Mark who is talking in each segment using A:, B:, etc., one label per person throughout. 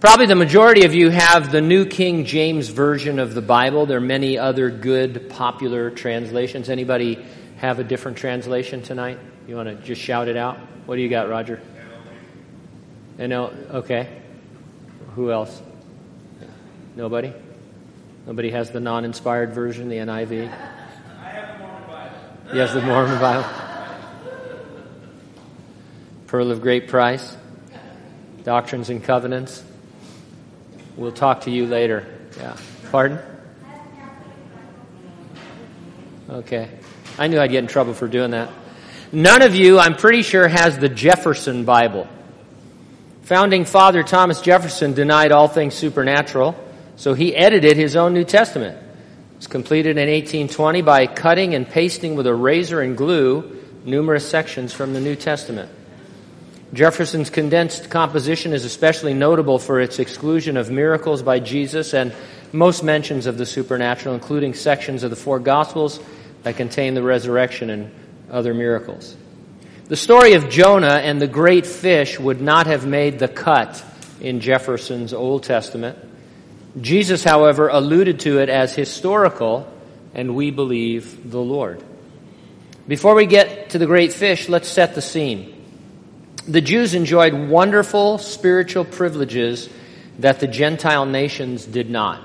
A: Probably the majority of you have the New King James Version of the Bible. There are many other good, popular translations. Anybody have a different translation tonight? You want to just shout it out? What do you got, Roger? NL, okay. Who else? Nobody? Nobody has the non inspired version, the NIV? I
B: have the Mormon Bible.
A: Yes, the Mormon Bible. Pearl of Great Price. Doctrines and Covenants. We'll talk to you later. Yeah. Pardon? Okay. I knew I'd get in trouble for doing that. None of you, I'm pretty sure, has the Jefferson Bible. Founding Father Thomas Jefferson denied all things supernatural, so he edited his own New Testament. It was completed in 1820 by cutting and pasting with a razor and glue numerous sections from the New Testament. Jefferson's condensed composition is especially notable for its exclusion of miracles by Jesus and most mentions of the supernatural, including sections of the four Gospels that contain the resurrection and other miracles. The story of Jonah and the great fish would not have made the cut in Jefferson's Old Testament. Jesus, however, alluded to it as historical, and we believe the Lord. Before we get to the great fish, let's set the scene the Jews enjoyed wonderful spiritual privileges that the Gentile nations did not.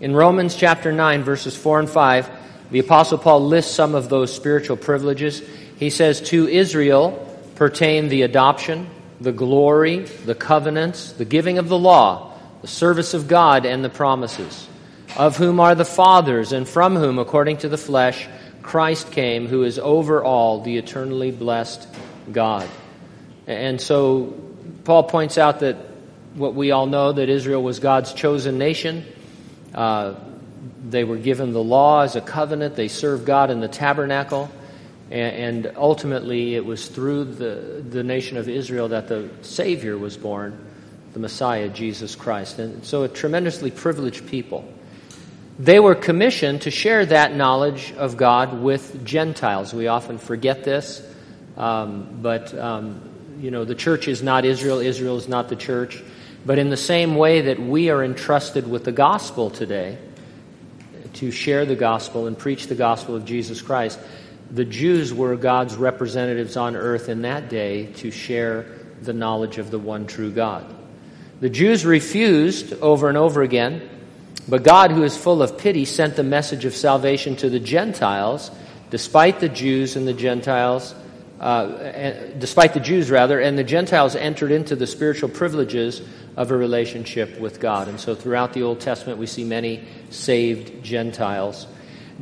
A: In Romans chapter 9, verses 4 and 5, the Apostle Paul lists some of those spiritual privileges. He says, To Israel pertain the adoption, the glory, the covenants, the giving of the law, the service of God, and the promises, of whom are the fathers, and from whom, according to the flesh, Christ came, who is over all, the eternally blessed God. And so Paul points out that what we all know that Israel was God's chosen nation. Uh, they were given the law as a covenant. They served God in the tabernacle. And, and ultimately, it was through the, the nation of Israel that the Savior was born, the Messiah, Jesus Christ. And so, a tremendously privileged people. They were commissioned to share that knowledge of God with Gentiles. We often forget this, um, but um, you know, the church is not Israel, Israel is not the church. But in the same way that we are entrusted with the gospel today, to share the gospel and preach the gospel of Jesus Christ, the Jews were God's representatives on earth in that day to share the knowledge of the one true God. The Jews refused over and over again, but God, who is full of pity, sent the message of salvation to the Gentiles, despite the Jews and the Gentiles uh, despite the Jews rather, and the Gentiles entered into the spiritual privileges of a relationship with God. And so throughout the Old Testament, we see many saved Gentiles.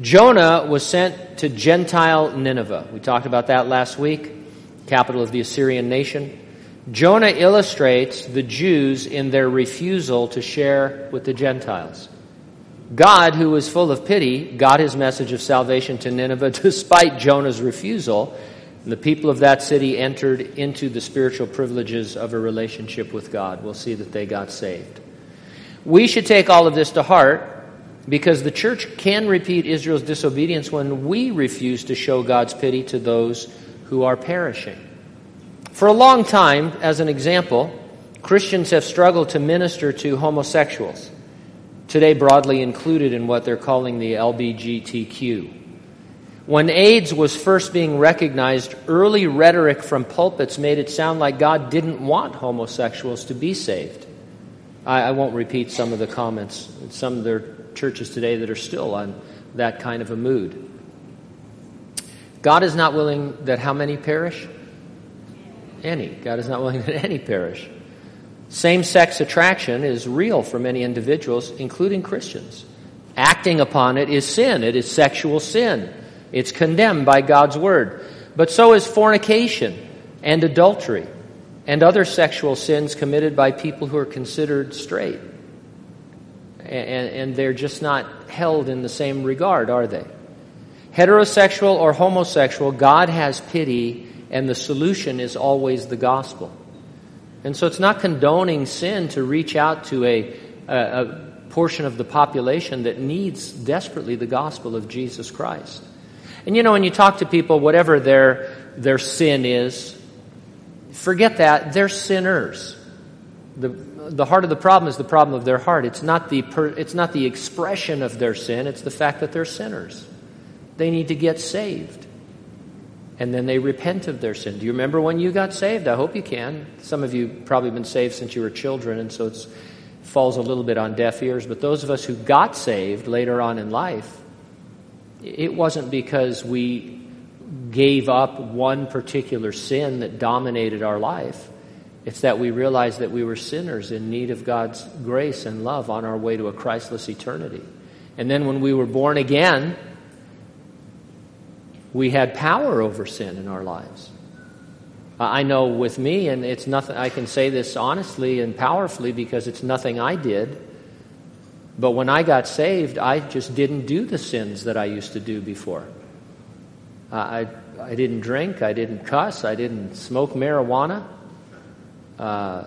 A: Jonah was sent to Gentile Nineveh. We talked about that last week, capital of the Assyrian nation. Jonah illustrates the Jews in their refusal to share with the Gentiles. God, who was full of pity, got his message of salvation to Nineveh despite Jonah's refusal the people of that city entered into the spiritual privileges of a relationship with God. We'll see that they got saved. We should take all of this to heart because the church can repeat Israel's disobedience when we refuse to show God's pity to those who are perishing. For a long time, as an example, Christians have struggled to minister to homosexuals, today broadly included in what they're calling the LBGTQ. When AIDS was first being recognized, early rhetoric from pulpits made it sound like God didn't want homosexuals to be saved. I, I won't repeat some of the comments. Some of their churches today that are still on that kind of a mood. God is not willing that how many perish? Any. God is not willing that any perish. Same sex attraction is real for many individuals, including Christians. Acting upon it is sin, it is sexual sin. It's condemned by God's word. But so is fornication and adultery and other sexual sins committed by people who are considered straight. And, and, they're just not held in the same regard, are they? Heterosexual or homosexual, God has pity, and the solution is always the gospel. And so it's not condoning sin to reach out to a, a, a portion of the population that needs desperately the gospel of Jesus Christ. And you know, when you talk to people, whatever their, their sin is, forget that. They're sinners. The, the heart of the problem is the problem of their heart. It's not the, per, it's not the expression of their sin, it's the fact that they're sinners. They need to get saved. And then they repent of their sin. Do you remember when you got saved? I hope you can. Some of you probably been saved since you were children, and so it falls a little bit on deaf ears. But those of us who got saved later on in life, it wasn't because we gave up one particular sin that dominated our life. It's that we realized that we were sinners in need of God's grace and love on our way to a Christless eternity. And then when we were born again, we had power over sin in our lives. I know with me, and it's nothing, I can say this honestly and powerfully because it's nothing I did. But when I got saved, I just didn't do the sins that I used to do before. I, I didn't drink, I didn't cuss, I didn't smoke marijuana. Uh,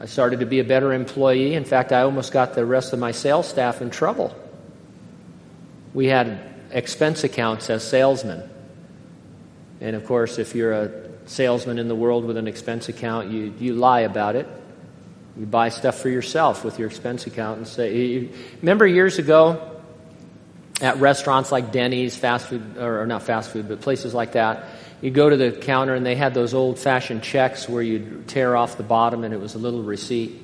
A: I started to be a better employee. In fact, I almost got the rest of my sales staff in trouble. We had expense accounts as salesmen. And of course, if you're a salesman in the world with an expense account, you, you lie about it. You buy stuff for yourself with your expense account and say, you, remember years ago at restaurants like Denny's, fast food, or not fast food, but places like that, you go to the counter and they had those old fashioned checks where you'd tear off the bottom and it was a little receipt.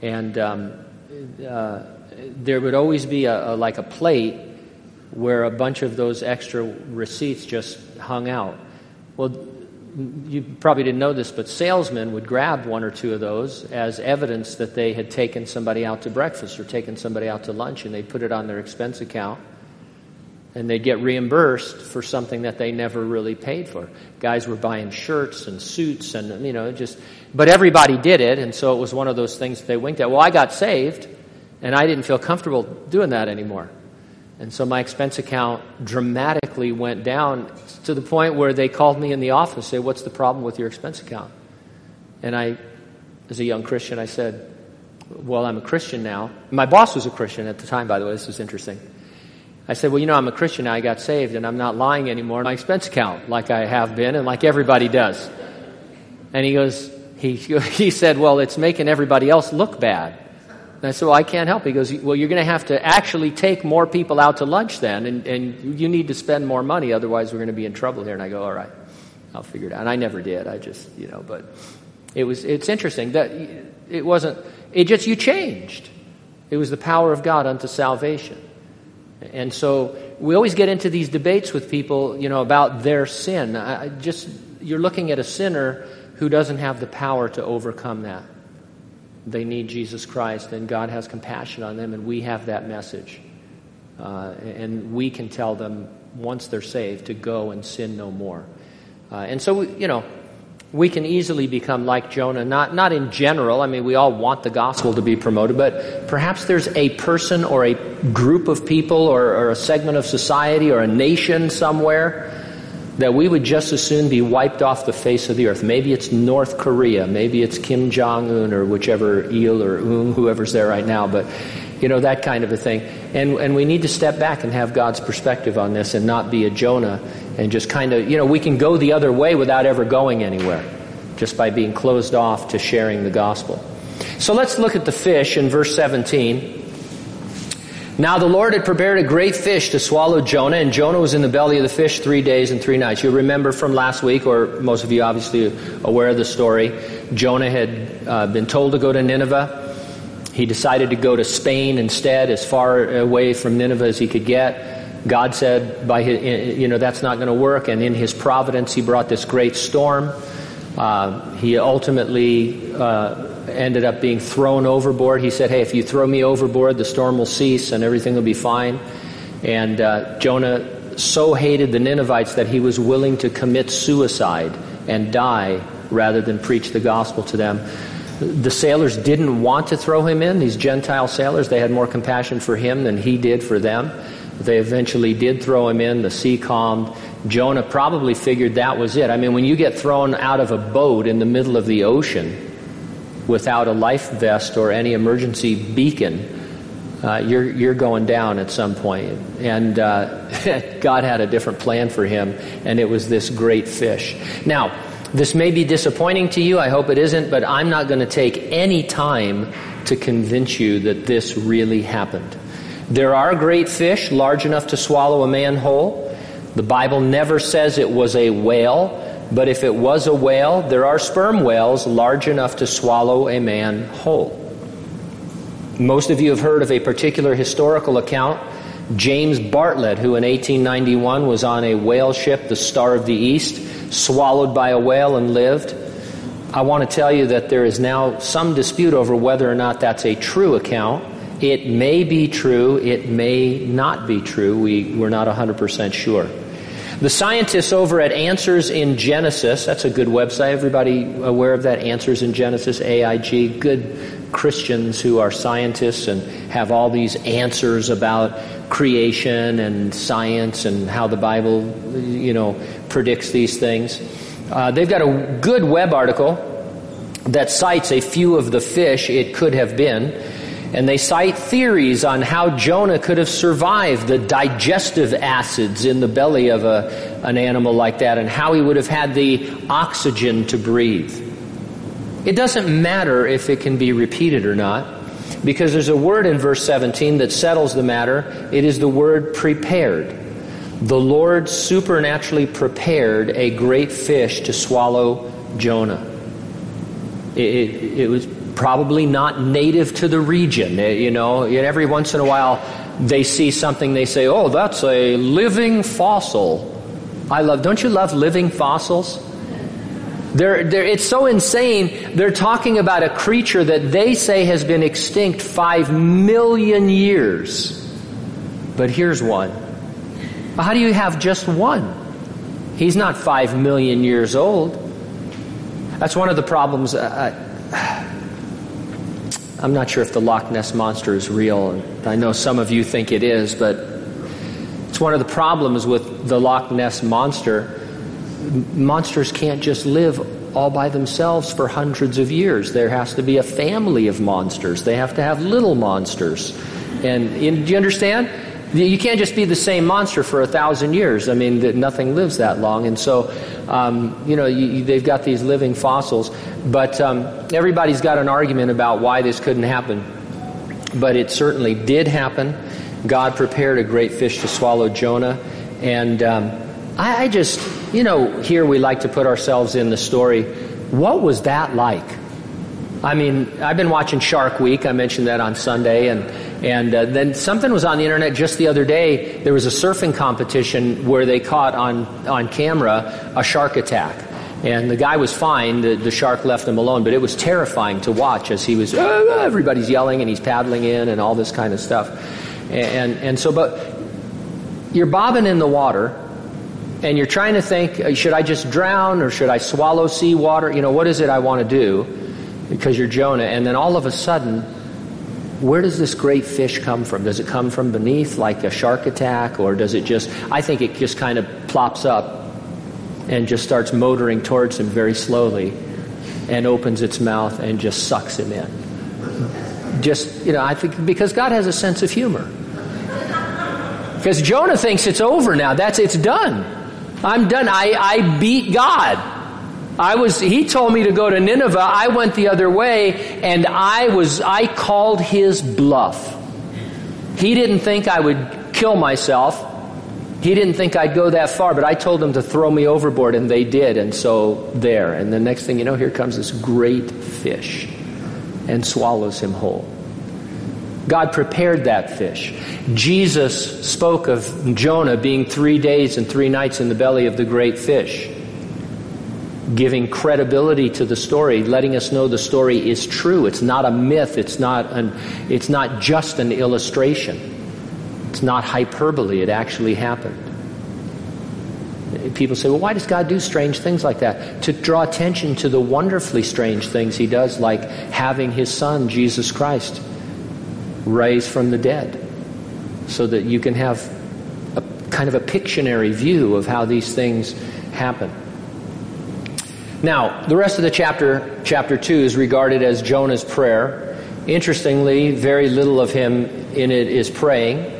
A: And um, uh, there would always be a, a, like a plate where a bunch of those extra receipts just hung out. Well, you probably didn't know this, but salesmen would grab one or two of those as evidence that they had taken somebody out to breakfast or taken somebody out to lunch, and they'd put it on their expense account and they'd get reimbursed for something that they never really paid for. Guys were buying shirts and suits and, you know, just, but everybody did it, and so it was one of those things that they winked at. Well, I got saved, and I didn't feel comfortable doing that anymore. And so my expense account dramatically went down to the point where they called me in the office, say, What's the problem with your expense account? And I, as a young Christian, I said, Well, I'm a Christian now. My boss was a Christian at the time, by the way. This is interesting. I said, Well, you know, I'm a Christian now. I got saved and I'm not lying anymore in my expense account like I have been and like everybody does. And he goes, he, he said, Well, it's making everybody else look bad. And I said, Well, I can't help. He goes, Well, you're going to have to actually take more people out to lunch then, and, and you need to spend more money, otherwise, we're going to be in trouble here. And I go, All right, I'll figure it out. And I never did. I just, you know, but it was, it's interesting that it wasn't, it just, you changed. It was the power of God unto salvation. And so we always get into these debates with people, you know, about their sin. I just you're looking at a sinner who doesn't have the power to overcome that. They need Jesus Christ, and God has compassion on them, and we have that message. Uh, and we can tell them once they're saved to go and sin no more. Uh, and so, we, you know, we can easily become like Jonah, not, not in general. I mean, we all want the gospel to be promoted, but perhaps there's a person or a group of people or, or a segment of society or a nation somewhere that we would just as soon be wiped off the face of the earth. Maybe it's North Korea, maybe it's Kim Jong un or whichever Il or Un, whoever's there right now, but you know, that kind of a thing. And, and we need to step back and have God's perspective on this and not be a Jonah and just kind of, you know, we can go the other way without ever going anywhere, just by being closed off to sharing the gospel. So let's look at the fish in verse 17. Now the Lord had prepared a great fish to swallow Jonah, and Jonah was in the belly of the fish three days and three nights. You'll remember from last week, or most of you obviously aware of the story, Jonah had uh, been told to go to Nineveh. He decided to go to Spain instead, as far away from Nineveh as he could get. God said, by his, you know, that's not going to work. And in his providence, he brought this great storm. Uh, he ultimately uh, ended up being thrown overboard. He said, Hey, if you throw me overboard, the storm will cease and everything will be fine. And uh, Jonah so hated the Ninevites that he was willing to commit suicide and die rather than preach the gospel to them. The sailors didn't want to throw him in, these Gentile sailors. They had more compassion for him than he did for them. They eventually did throw him in. The sea calmed. Jonah probably figured that was it. I mean, when you get thrown out of a boat in the middle of the ocean without a life vest or any emergency beacon, uh, you're, you're going down at some point. And uh, God had a different plan for him, and it was this great fish. Now, This may be disappointing to you. I hope it isn't, but I'm not going to take any time to convince you that this really happened. There are great fish large enough to swallow a man whole. The Bible never says it was a whale, but if it was a whale, there are sperm whales large enough to swallow a man whole. Most of you have heard of a particular historical account. James Bartlett, who in 1891 was on a whale ship, the Star of the East, swallowed by a whale and lived. I want to tell you that there is now some dispute over whether or not that's a true account. It may be true, it may not be true. We, we're not 100% sure. The scientists over at Answers in Genesis, that's a good website. Everybody aware of that? Answers in Genesis, AIG. Good Christians who are scientists and have all these answers about creation and science and how the Bible, you know, predicts these things. Uh, they've got a good web article that cites a few of the fish it could have been and they cite theories on how Jonah could have survived the digestive acids in the belly of a, an animal like that and how he would have had the oxygen to breathe. It doesn't matter if it can be repeated or not because there's a word in verse 17 that settles the matter. It is the word prepared. The Lord supernaturally prepared a great fish to swallow Jonah. It, it, it was probably not native to the region. Eh, you know, every once in a while they see something, they say, oh, that's a living fossil. I love, don't you love living fossils? They're, they're, it's so insane. They're talking about a creature that they say has been extinct five million years. But here's one. How do you have just one? He's not five million years old. That's one of the problems. Uh, uh I'm not sure if the Loch Ness Monster is real. I know some of you think it is, but it's one of the problems with the Loch Ness Monster. Monsters can't just live all by themselves for hundreds of years. There has to be a family of monsters. They have to have little monsters. And, and do you understand? You can't just be the same monster for a thousand years. I mean, nothing lives that long. And so, um, you know, you, you, they've got these living fossils. But um, everybody's got an argument about why this couldn't happen. But it certainly did happen. God prepared a great fish to swallow Jonah. And um, I, I just, you know, here we like to put ourselves in the story. What was that like? I mean, I've been watching Shark Week. I mentioned that on Sunday, and and uh, then something was on the internet just the other day. There was a surfing competition where they caught on on camera a shark attack, and the guy was fine. The, the shark left him alone, but it was terrifying to watch as he was. Uh, everybody's yelling and he's paddling in and all this kind of stuff, and and, and so but you're bobbing in the water and you're trying to think uh, should I just drown or should I swallow seawater? You know, what is it I want to do? because you're Jonah. And then all of a sudden, where does this great fish come from? Does it come from beneath like a shark attack, or does it just, I think it just kind of plops up and just starts motoring towards him very slowly and opens its mouth and just sucks him in. Just, you know, I think because God has a sense of humor. Because Jonah thinks it's over now. That's it's done. I'm done. I, I beat God. I was, he told me to go to Nineveh. I went the other way and I was, I called his bluff. He didn't think I would kill myself. He didn't think I'd go that far, but I told them to throw me overboard and they did. And so there. And the next thing you know, here comes this great fish and swallows him whole. God prepared that fish. Jesus spoke of Jonah being three days and three nights in the belly of the great fish giving credibility to the story, letting us know the story is true. It's not a myth. It's not an, it's not just an illustration. It's not hyperbole. It actually happened. People say, well, why does God do strange things like that? To draw attention to the wonderfully strange things He does, like having His Son, Jesus Christ, raised from the dead, so that you can have a kind of a Pictionary view of how these things happen. Now, the rest of the chapter, chapter 2, is regarded as Jonah's prayer. Interestingly, very little of him in it is praying.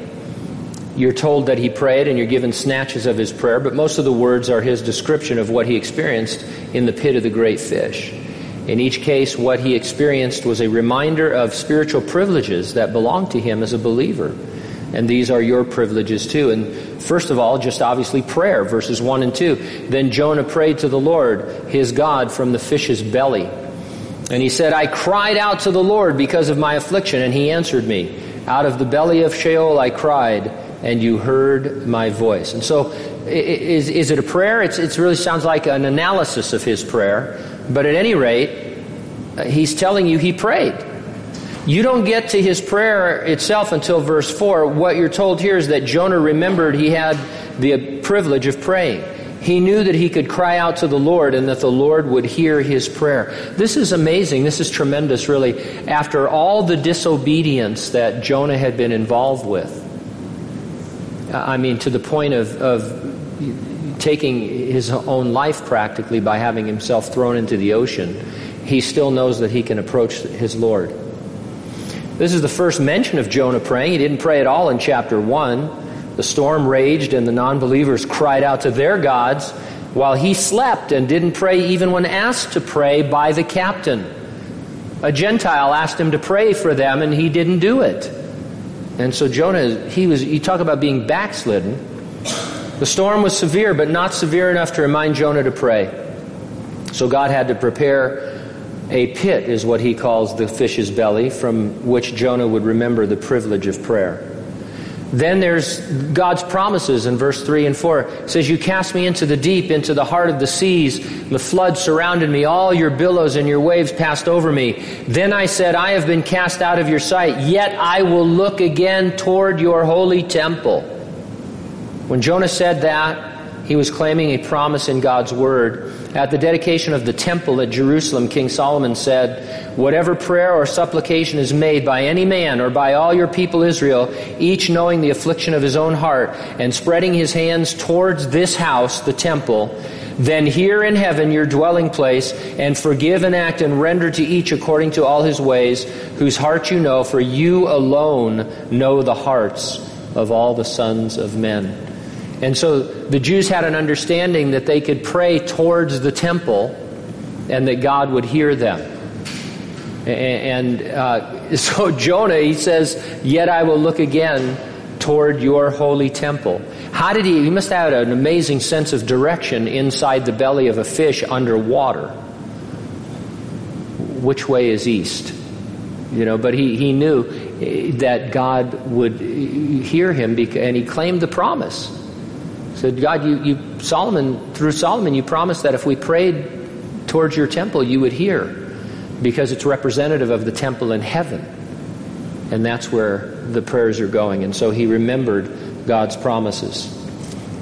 A: You're told that he prayed and you're given snatches of his prayer, but most of the words are his description of what he experienced in the pit of the great fish. In each case, what he experienced was a reminder of spiritual privileges that belong to him as a believer. And these are your privileges too. And first of all, just obviously prayer, verses 1 and 2. Then Jonah prayed to the Lord, his God, from the fish's belly. And he said, I cried out to the Lord because of my affliction, and he answered me. Out of the belly of Sheol I cried, and you heard my voice. And so, is, is it a prayer? It's, it really sounds like an analysis of his prayer. But at any rate, uh, he's telling you he prayed. You don't get to his prayer itself until verse 4. What you're told here is that Jonah remembered he had the privilege of praying. He knew that he could cry out to the Lord and that the Lord would hear his prayer. This is amazing. This is tremendous, really, after all the disobedience that Jonah had been involved with. Uh, I mean, to the point of, of taking his own life practically by having himself thrown into the ocean, he still knows that he can approach his Lord. This is the first mention of Jonah praying. He didn't pray at all in chapter 1. The storm raged and the non believers cried out to their gods while he slept and didn't pray even when asked to pray by the captain. A Gentile asked him to pray for them and he didn't do it. And so Jonah, he was, you talk about being backslidden. The storm was severe, but not severe enough to remind Jonah to pray. So God had to prepare a pit is what he calls the fish's belly, from which Jonah would remember the privilege of prayer. Then there's God's promises in verse 3 and 4. It says, You cast me into the deep, into the heart of the seas. The flood surrounded me. All your billows and your waves passed over me. Then I said, I have been cast out of your sight, yet I will look again toward your holy temple. When Jonah said that, he was claiming a promise in God's word. At the dedication of the temple at Jerusalem, King Solomon said, Whatever prayer or supplication is made by any man or by all your people Israel, each knowing the affliction of his own heart and spreading his hands towards this house, the temple, then hear in heaven your dwelling place and forgive and act and render to each according to all his ways, whose heart you know, for you alone know the hearts of all the sons of men. And so the Jews had an understanding that they could pray towards the temple and that God would hear them. And uh, so Jonah, he says, Yet I will look again toward your holy temple. How did he? He must have had an amazing sense of direction inside the belly of a fish underwater. Which way is east? You know, but he, he knew eh, that God would hear him and he claimed the promise said, God, you, you, Solomon, through Solomon, you promised that if we prayed towards your temple, you would hear because it's representative of the temple in heaven. And that's where the prayers are going. And so he remembered God's promises.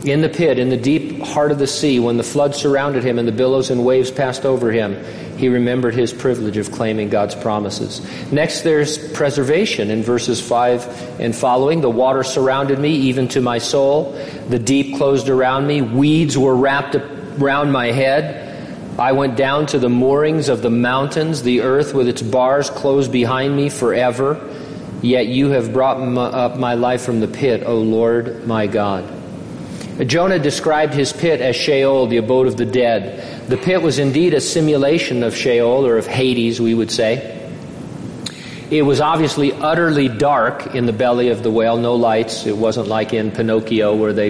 A: In the pit, in the deep heart of the sea, when the flood surrounded him and the billows and waves passed over him, he remembered his privilege of claiming God's promises. Next, there's preservation in verses 5 and following. The water surrounded me, even to my soul. The deep closed around me. Weeds were wrapped around my head. I went down to the moorings of the mountains. The earth with its bars closed behind me forever. Yet you have brought up my life from the pit, O Lord my God. Jonah described his pit as Sheol, the abode of the dead. The pit was indeed a simulation of Sheol, or of Hades, we would say. It was obviously utterly dark in the belly of the whale, no lights. It wasn't like in Pinocchio where they,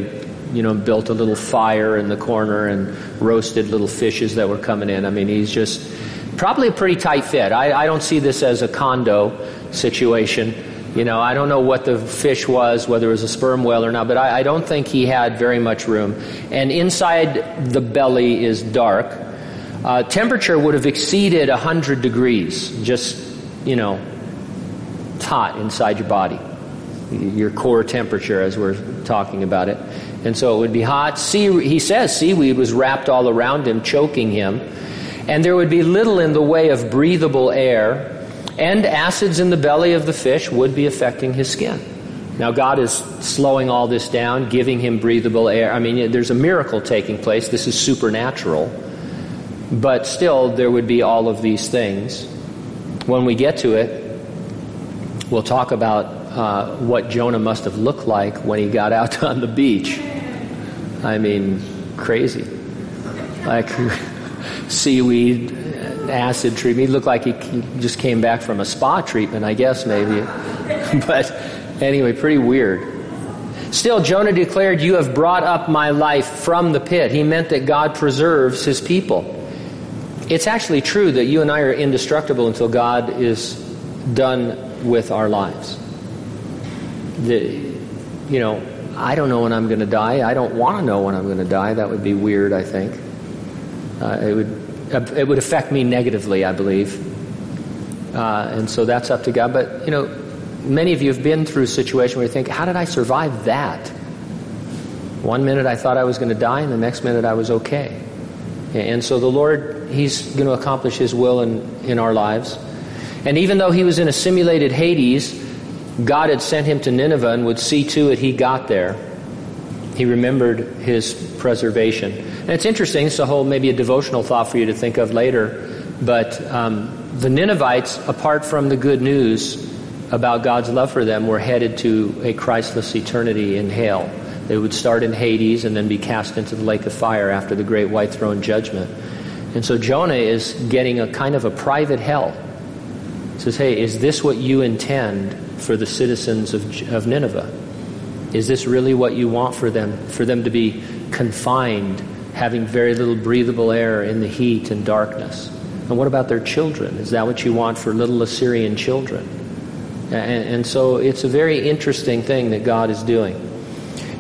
A: you know, built a little fire in the corner and roasted little fishes that were coming in. I mean, he's just probably a pretty tight fit. I, I don't see this as a condo situation. You know, I don't know what the fish was, whether it was a sperm whale or not, but I, I don't think he had very much room. And inside the belly is dark. Uh, temperature would have exceeded 100 degrees, just, you know, hot inside your body. Your core temperature, as we're talking about it. And so it would be hot. Sea, he says seaweed was wrapped all around him, choking him. And there would be little in the way of breathable air and acids in the belly of the fish would be affecting his skin. Now, God is slowing all this down, giving him breathable air. I mean, there's a miracle taking place. This is supernatural. But still, there would be all of these things. When we get to it, we'll talk about uh, what Jonah must have looked like when he got out on the beach. I mean, crazy. Like seaweed, acid treatment. He looked like he, just came back from a spa treatment, I guess, maybe. but anyway, pretty weird. Still, Jonah declared, You have brought up my life from the pit. He meant that God preserves his people. It's actually true that you and I are indestructible until God is done with our lives. The, you know, I don't know when I'm going to die. I don't want to know when I'm going to die. That would be weird, I think. Uh, it would it would affect me negatively, I believe. Uh, and so that's up to God. But, you know, many of you have been through a situation where you think, how did I survive that? One minute I thought I was going to die, and the next minute I was okay. And so the Lord, He's going to accomplish His will in, in our lives. And even though He was in a simulated Hades, God had sent Him to Nineveh and would see to it He got there. He remembered His preservation. And it's interesting, it's a whole, maybe a devotional thought for you to think of later, but um, the Ninevites, apart from the good news about God's love for them, were headed to a Christless eternity in hell. They would start in Hades and then be cast into the lake of fire after the great white throne judgment. And so Jonah is getting a kind of a private hell. He says, Hey, is this what you intend for the citizens of, of Nineveh? Is this really what you want for them? For them to be confined, having very little breathable air in the heat and darkness? And what about their children? Is that what you want for little Assyrian children? And, and so it's a very interesting thing that God is doing.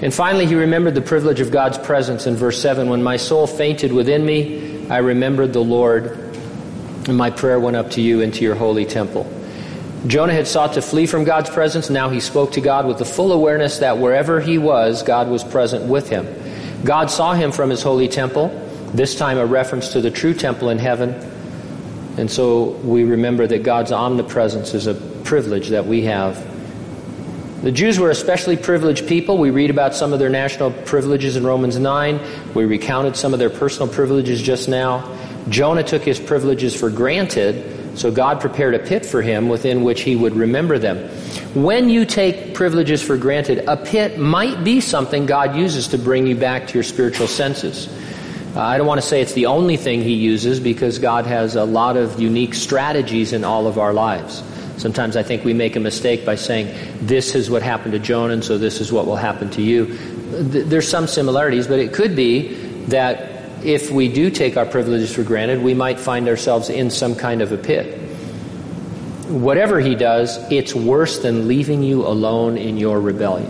A: And finally, he remembered the privilege of God's presence in verse 7 When my soul fainted within me, I remembered the Lord, and my prayer went up to you into your holy temple. Jonah had sought to flee from God's presence. Now he spoke to God with the full awareness that wherever he was, God was present with him. God saw him from his holy temple, this time a reference to the true temple in heaven. And so we remember that God's omnipresence is a privilege that we have the Jews were especially privileged people. We read about some of their national privileges in Romans 9. We recounted some of their personal privileges just now. Jonah took his privileges for granted, so God prepared a pit for him within which he would remember them. When you take privileges for granted, a pit might be something God uses to bring you back to your spiritual senses. Uh, I don't want to say it's the only thing he uses because God has a lot of unique strategies in all of our lives. Sometimes I think we make a mistake by saying, this is what happened to Jonah, and so this is what will happen to you. There's some similarities, but it could be that if we do take our privileges for granted, we might find ourselves in some kind of a pit. Whatever he does, it's worse than leaving you alone in your rebellion.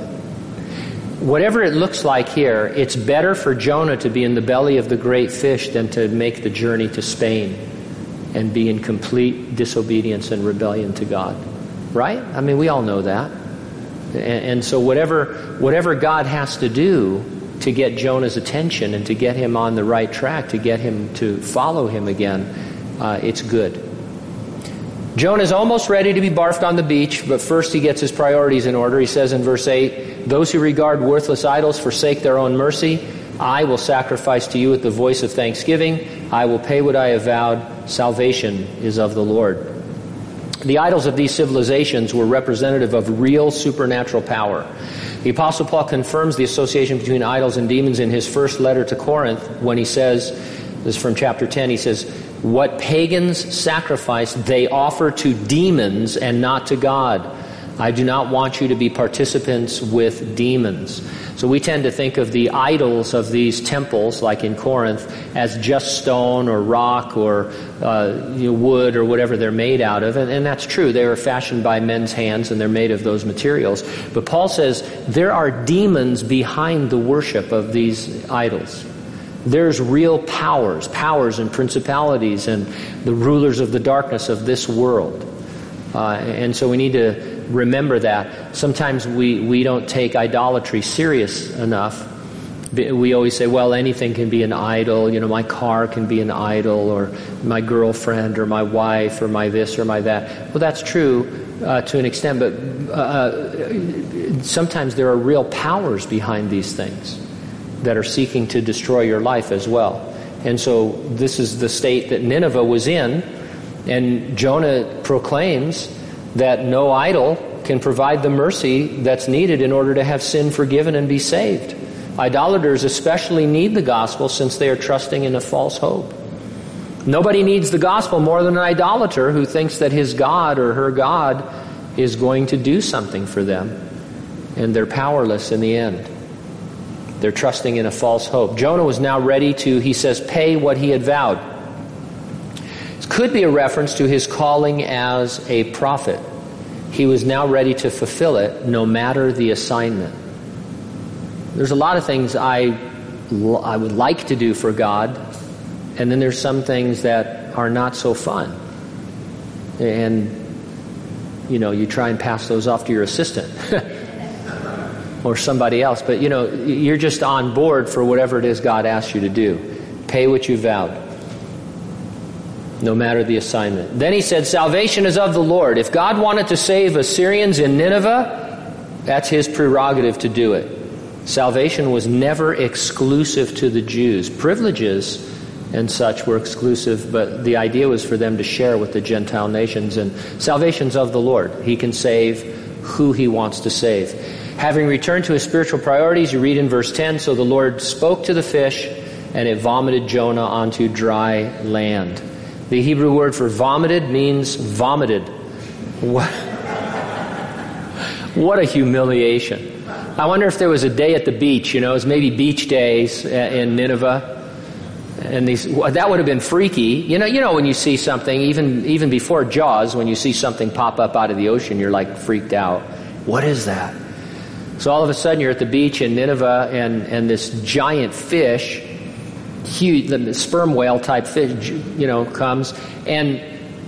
A: Whatever it looks like here, it's better for Jonah to be in the belly of the great fish than to make the journey to Spain and be in complete disobedience and rebellion to God. Right? I mean, we all know that. And, and, so, whatever, whatever God has to do to get Jonah's attention and to get him on the right track, to get him to follow him again, uh, it's good. Jonah's almost ready to be barfed on the beach, but first he gets his priorities in order. He says in verse 8 Those who regard worthless idols forsake their own mercy. I will sacrifice to you with the voice of thanksgiving. I will pay what I have vowed. Salvation is of the Lord. The idols of these civilizations were representative of real supernatural power. The Apostle Paul confirms the association between idols and demons in his first letter to Corinth when he says, this is from chapter 10, he says, What pagans sacrifice, they offer to demons and not to God. I do not want you to be participants with demons. So we tend to think of the idols of these temples, like in Corinth, as just stone or rock or uh, you know, wood or whatever they're made out of. And, and that's true. They were fashioned by men's hands and they're made of those materials. But Paul says there are demons behind the worship of these idols. There's real powers, powers and principalities and the rulers of the darkness of this world. Uh, and so we need to remember that. Sometimes we, we don't take idolatry serious enough. We always say, well, anything can be an idol. You know, my car can be an idol, or my girlfriend, or my wife, or my this, or my that. Well, that's true uh, to an extent, but uh, uh sometimes there are real powers behind these things that are seeking to destroy your life as well. And so this is the state that Nineveh was in, and Jonah proclaims that no idol can provide the mercy that's needed in order to have sin forgiven and be saved. Idolaters especially need the gospel since they are trusting in a false hope. Nobody needs the gospel more than an idolater who thinks that his God or her God is going to do something for them, and they're powerless in the end. They're trusting in a false hope. Jonah was now ready to, he says, pay what he had vowed. It could be a reference to his calling as a prophet. He was now ready to fulfill it no matter the assignment. There's a lot of things I, I would like to do for God, and then there's some things that are not so fun. And, you know, you try and pass those off to your assistant or somebody else. But, you know, you're just on board for whatever it is God asks you to do. Pay what you vowed, no matter the assignment. Then he said, Salvation is of the Lord. If God wanted to save Assyrians in Nineveh, that's his prerogative to do it. Salvation was never exclusive to the Jews. Privileges and such were exclusive, but the idea was for them to share with the Gentile nations. And salvation's of the Lord. He can save who he wants to save. Having returned to his spiritual priorities, you read in verse 10 So the Lord spoke to the fish, and it vomited Jonah onto dry land. The Hebrew word for vomited means vomited. What, what a humiliation. I wonder if there was a day at the beach, you know, it was maybe beach days uh, in Nineveh. And these, that would have been freaky. You know, you know when you see something, even, even before Jaws, when you see something pop up out of the ocean, you're like freaked out. What is that? So all of a sudden you're at the beach in Nineveh and, and this giant fish, huge, the sperm whale type fish, you know, comes. And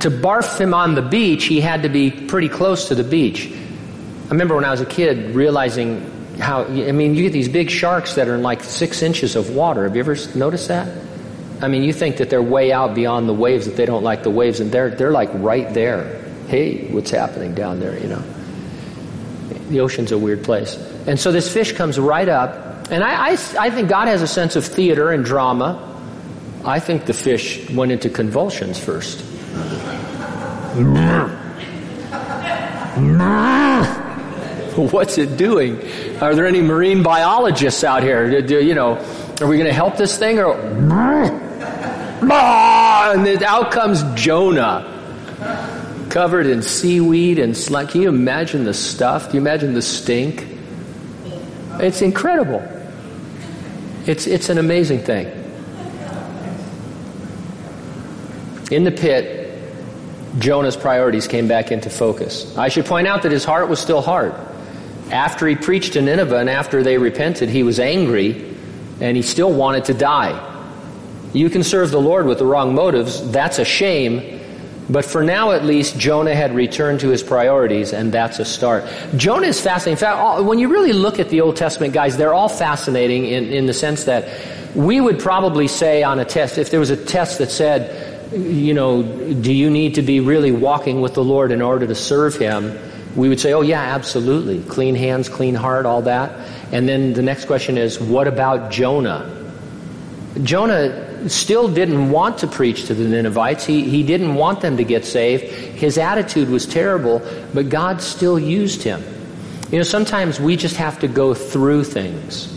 A: to barf him on the beach, he had to be pretty close to the beach. I remember when I was a kid realizing how, I mean, you get these big sharks that are in like six inches of water. Have you ever noticed that? I mean, you think that they're way out beyond the waves, that they don't like the waves, and they're, they're like right there. Hey, what's happening down there, you know? The ocean's a weird place. And so this fish comes right up, and I, I, I think God has a sense of theater and drama. I think the fish went into convulsions first. What's it doing? Are there any marine biologists out here? Do, you know, are we going to help this thing or? And out comes Jonah, covered in seaweed and slime. Can you imagine the stuff? Can you imagine the stink? It's incredible. It's, it's an amazing thing. In the pit, Jonah's priorities came back into focus. I should point out that his heart was still hard. After he preached to Nineveh and after they repented, he was angry and he still wanted to die. You can serve the Lord with the wrong motives. That's a shame. But for now, at least, Jonah had returned to his priorities, and that's a start. Jonah is fascinating. In fact, when you really look at the Old Testament guys, they're all fascinating in, in the sense that we would probably say on a test, if there was a test that said, you know, do you need to be really walking with the Lord in order to serve Him? we would say, oh, yeah, absolutely. Clean hands, clean heart, all that. And then the next question is, what about Jonah? Jonah still didn't want to preach to the Ninevites. He, he didn't want them to get saved. His attitude was terrible, but God still used him. You know, sometimes we just have to go through things.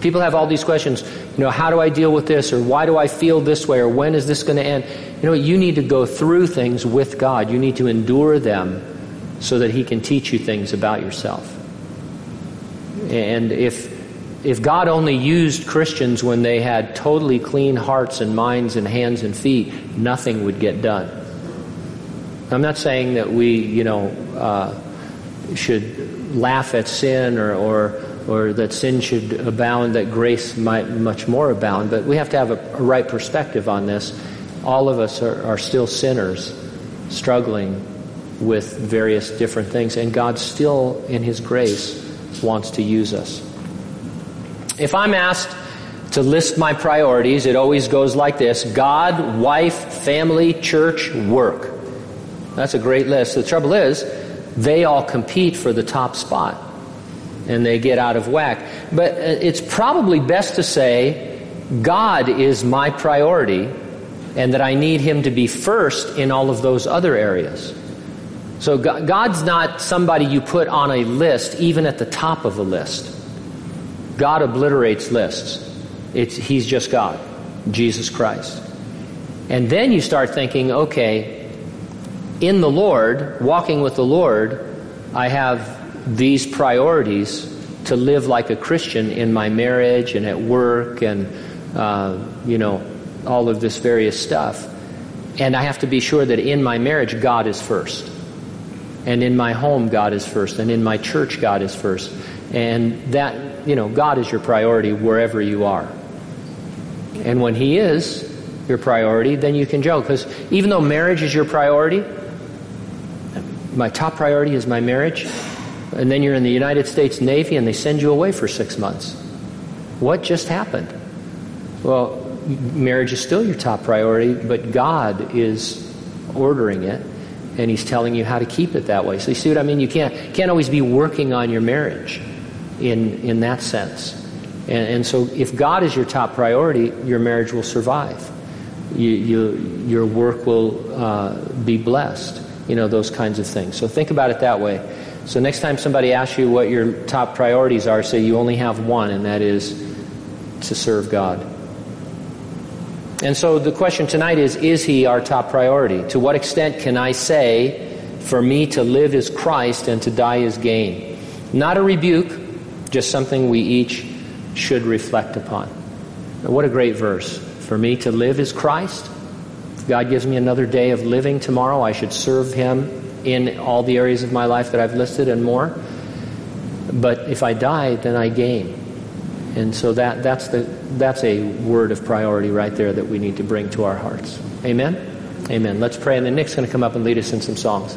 A: People have all these questions, you know, how do I deal with this, or why do I feel this way, or when is this going to end? You know, you need to go through things with God. You need to endure them so that he can teach you things about yourself. And if, if God only used Christians when they had totally clean hearts and minds and hands and feet, nothing would get done. I'm not saying that we, you know, uh, should laugh at sin or, or, or that sin should abound, that grace might much more abound, but we have to have a, a right perspective on this. All of us are, are still sinners, struggling with various different things, and God still, in His grace, wants to use us. If I'm asked to list my priorities, it always goes like this God, wife, family, church, work. That's a great list. The trouble is, they all compete for the top spot and they get out of whack. But uh, it's probably best to say, God is my priority and that I need Him to be first in all of those other areas. So God's not somebody you put on a list, even at the top of the list. God obliterates lists. It's, he's just God, Jesus Christ. And then you start thinking, okay, in the Lord, walking with the Lord, I have these priorities to live like a Christian in my marriage and at work and, uh, you know, all of this various stuff. And I have to be sure that in my marriage, God is first. And in my home, God is first. And in my church, God is first. And that, you know, God is your priority wherever you are. And when He is your priority, then you can joke. Because even though marriage is your priority, my top priority is my marriage, and then you're in the United States Navy and they send you away for six months. What just happened? Well, marriage is still your top priority, but God is ordering it and he's telling you how to keep it that way. So you see what I mean? You can't can't always be working on your marriage in in that sense. And, and so if God is your top priority, your marriage will survive. You, you, your work will uh, be blessed. You know, those kinds of things. So think about it that way. So next time somebody asks you what your top priorities are, say you only have one, and that is to serve God. And so the question tonight is Is he our top priority? To what extent can I say, for me to live is Christ and to die is gain? Not a rebuke, just something we each should reflect upon. What a great verse. For me to live is Christ. If God gives me another day of living tomorrow, I should serve him in all the areas of my life that I've listed and more. But if I die, then I gain. And so that, that's, the, that's a word of priority right there that we need to bring to our hearts. Amen? Amen. Let's pray, and then Nick's going to come up and lead us in some songs.